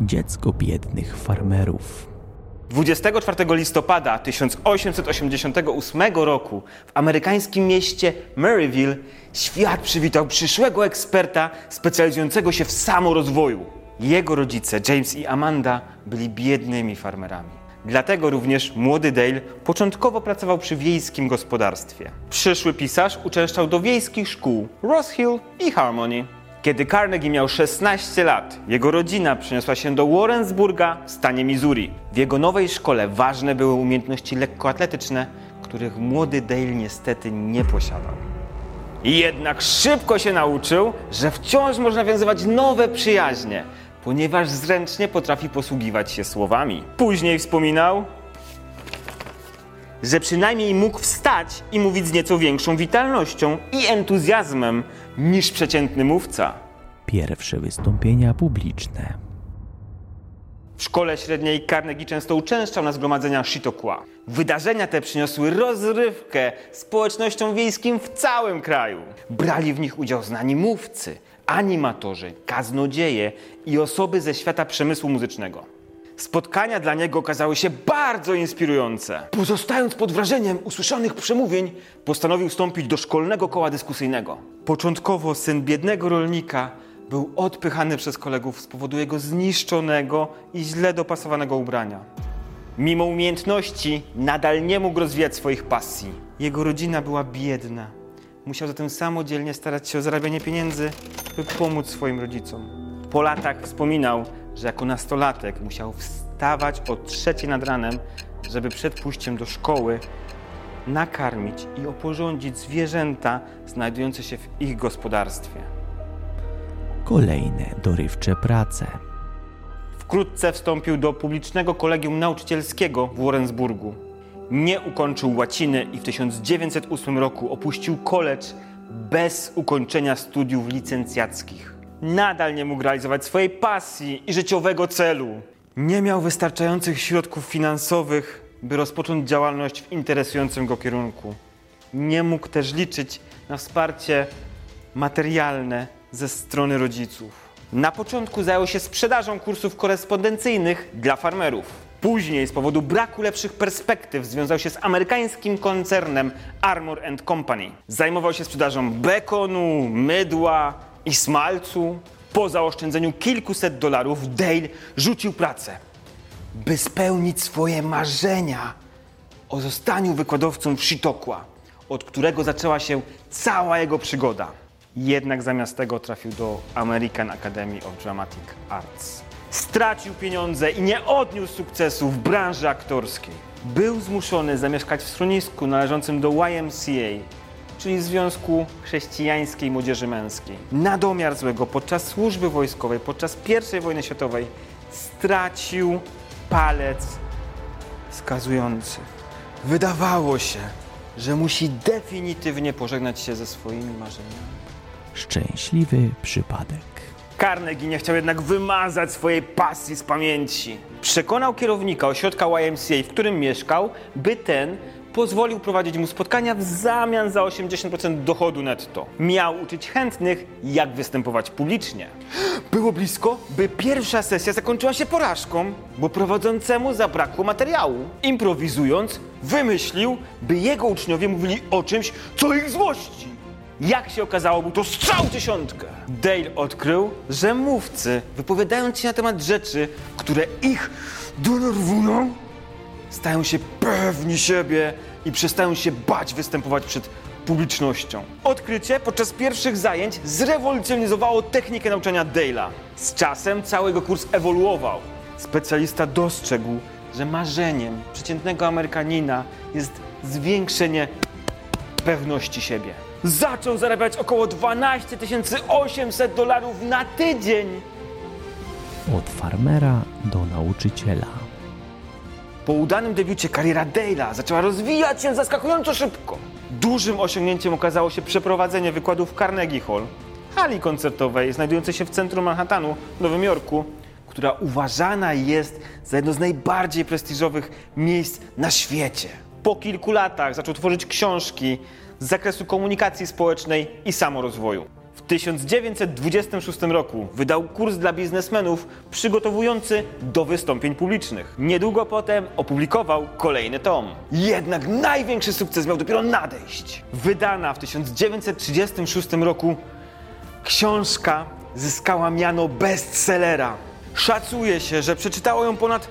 Dziecko biednych farmerów. 24 listopada 1888 roku w amerykańskim mieście Maryville świat przywitał przyszłego eksperta specjalizującego się w samorozwoju. Jego rodzice, James i Amanda, byli biednymi farmerami. Dlatego również młody Dale początkowo pracował przy wiejskim gospodarstwie. Przyszły pisarz uczęszczał do wiejskich szkół Ross Hill i Harmony. Kiedy Carnegie miał 16 lat, jego rodzina przeniosła się do Warrensburga w stanie Missouri. W jego nowej szkole ważne były umiejętności lekkoatletyczne, których młody Dale niestety nie posiadał. Jednak szybko się nauczył, że wciąż można nawiązywać nowe przyjaźnie, ponieważ zręcznie potrafi posługiwać się słowami. Później wspominał, że przynajmniej mógł wstać i mówić z nieco większą witalnością i entuzjazmem niż przeciętny mówca. Pierwsze wystąpienia publiczne. W szkole średniej Carnegie często uczęszczał na zgromadzenia Chautauqua. Wydarzenia te przyniosły rozrywkę społecznościom wiejskim w całym kraju. Brali w nich udział znani mówcy, animatorzy, kaznodzieje i osoby ze świata przemysłu muzycznego. Spotkania dla niego okazały się bardzo inspirujące. Pozostając pod wrażeniem usłyszanych przemówień, postanowił wstąpić do szkolnego koła dyskusyjnego. Początkowo syn biednego rolnika był odpychany przez kolegów z powodu jego zniszczonego i źle dopasowanego ubrania. Mimo umiejętności, nadal nie mógł rozwijać swoich pasji. Jego rodzina była biedna. Musiał zatem samodzielnie starać się o zarabianie pieniędzy, by pomóc swoim rodzicom. Po latach wspominał, że jako nastolatek musiał wstawać o trzeciej nad ranem, żeby przed pójściem do szkoły nakarmić i oporządzić zwierzęta znajdujące się w ich gospodarstwie. Kolejne dorywcze prace. Wkrótce wstąpił do publicznego kolegium nauczycielskiego w Warrensburgu. Nie ukończył łaciny i w 1908 roku opuścił college bez ukończenia studiów licencjackich. Nadal nie mógł realizować swojej pasji i życiowego celu. Nie miał wystarczających środków finansowych, by rozpocząć działalność w interesującym go kierunku. Nie mógł też liczyć na wsparcie materialne ze strony rodziców. Na początku zajął się sprzedażą kursów korespondencyjnych dla farmerów. Później, z powodu braku lepszych perspektyw, związał się z amerykańskim koncernem Armor Company. Zajmował się sprzedażą bekonu, mydła i smalcu. Po zaoszczędzeniu kilkuset dolarów Dale rzucił pracę, by spełnić swoje marzenia o zostaniu wykładowcą w Chautauqua, od którego zaczęła się cała jego przygoda. Jednak zamiast tego trafił do American Academy of Dramatic Arts. Stracił pieniądze i nie odniósł sukcesu w branży aktorskiej. Był zmuszony zamieszkać w schronisku należącym do YMCA, czyli Związku Chrześcijańskiej Młodzieży Męskiej. Na domiar złego podczas służby wojskowej, podczas I wojny światowej stracił palec wskazujący. Wydawało się, że musi definitywnie pożegnać się ze swoimi marzeniami. Szczęśliwy przypadek. Carnegie nie chciał jednak wymazać swojej pasji z pamięci. Przekonał kierownika ośrodka YMCA, w którym mieszkał, by ten pozwolił prowadzić mu spotkania w zamian za 80% dochodu netto. Miał uczyć chętnych, jak występować publicznie. Było blisko, by pierwsza sesja zakończyła się porażką, bo prowadzącemu zabrakło materiału. Improwizując, wymyślił, by jego uczniowie mówili o czymś, co ich złości. Jak się okazało, był to strzał dziesiątkę. Dale odkrył, że mówcy, wypowiadając się na temat rzeczy, które ich denerwują, stają się pewni siebie i przestają się bać występować przed publicznością. Odkrycie podczas pierwszych zajęć zrewolucjonizowało technikę nauczania Dale'a. Z czasem cały jego kurs ewoluował. Specjalista dostrzegł, że marzeniem przeciętnego Amerykanina jest zwiększenie pewności siebie. Zaczął zarabiać około 12 800 dolarów na tydzień. Od farmera do nauczyciela. Po udanym debiucie kariera Dale'a zaczęła rozwijać się zaskakująco szybko. Dużym osiągnięciem okazało się przeprowadzenie wykładów w Carnegie Hall, hali koncertowej znajdującej się w centrum Manhattanu w Nowym Jorku, która uważana jest za jedno z najbardziej prestiżowych miejsc na świecie. Po kilku latach zaczął tworzyć książki z zakresu komunikacji społecznej i samorozwoju. W 1926 roku wydał kurs dla biznesmenów przygotowujący do wystąpień publicznych. Niedługo potem opublikował kolejny tom. Jednak największy sukces miał dopiero nadejść. Wydana w 1936 roku książka zyskała miano bestsellera. Szacuje się, że przeczytało ją ponad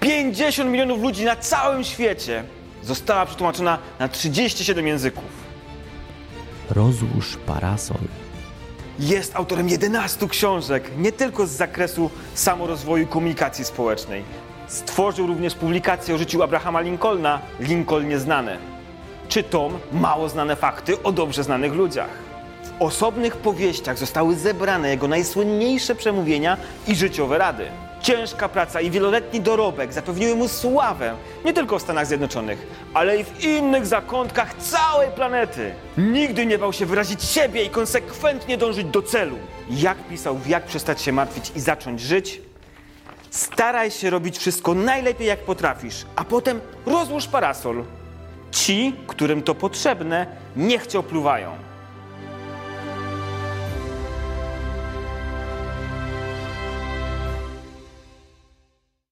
50 milionów ludzi na całym świecie. Została przetłumaczona na 37 języków. Rozłóż parasol. Jest autorem 11 książek, nie tylko z zakresu samorozwoju komunikacji społecznej. Stworzył również publikację o życiu Abrahama Lincolna, Lincoln Nieznane. Czy tom Mało znane fakty o dobrze znanych ludziach. W osobnych powieściach zostały zebrane jego najsłynniejsze przemówienia i życiowe rady. Ciężka praca i wieloletni dorobek zapewniły mu sławę nie tylko w Stanach Zjednoczonych, ale i w innych zakątkach całej planety. Nigdy nie bał się wyrazić siebie i konsekwentnie dążyć do celu. Jak pisał w Jak przestać się martwić i zacząć żyć? Staraj się robić wszystko najlepiej jak potrafisz, a potem rozłóż parasol. Ci, którym to potrzebne, niech cię opluwają.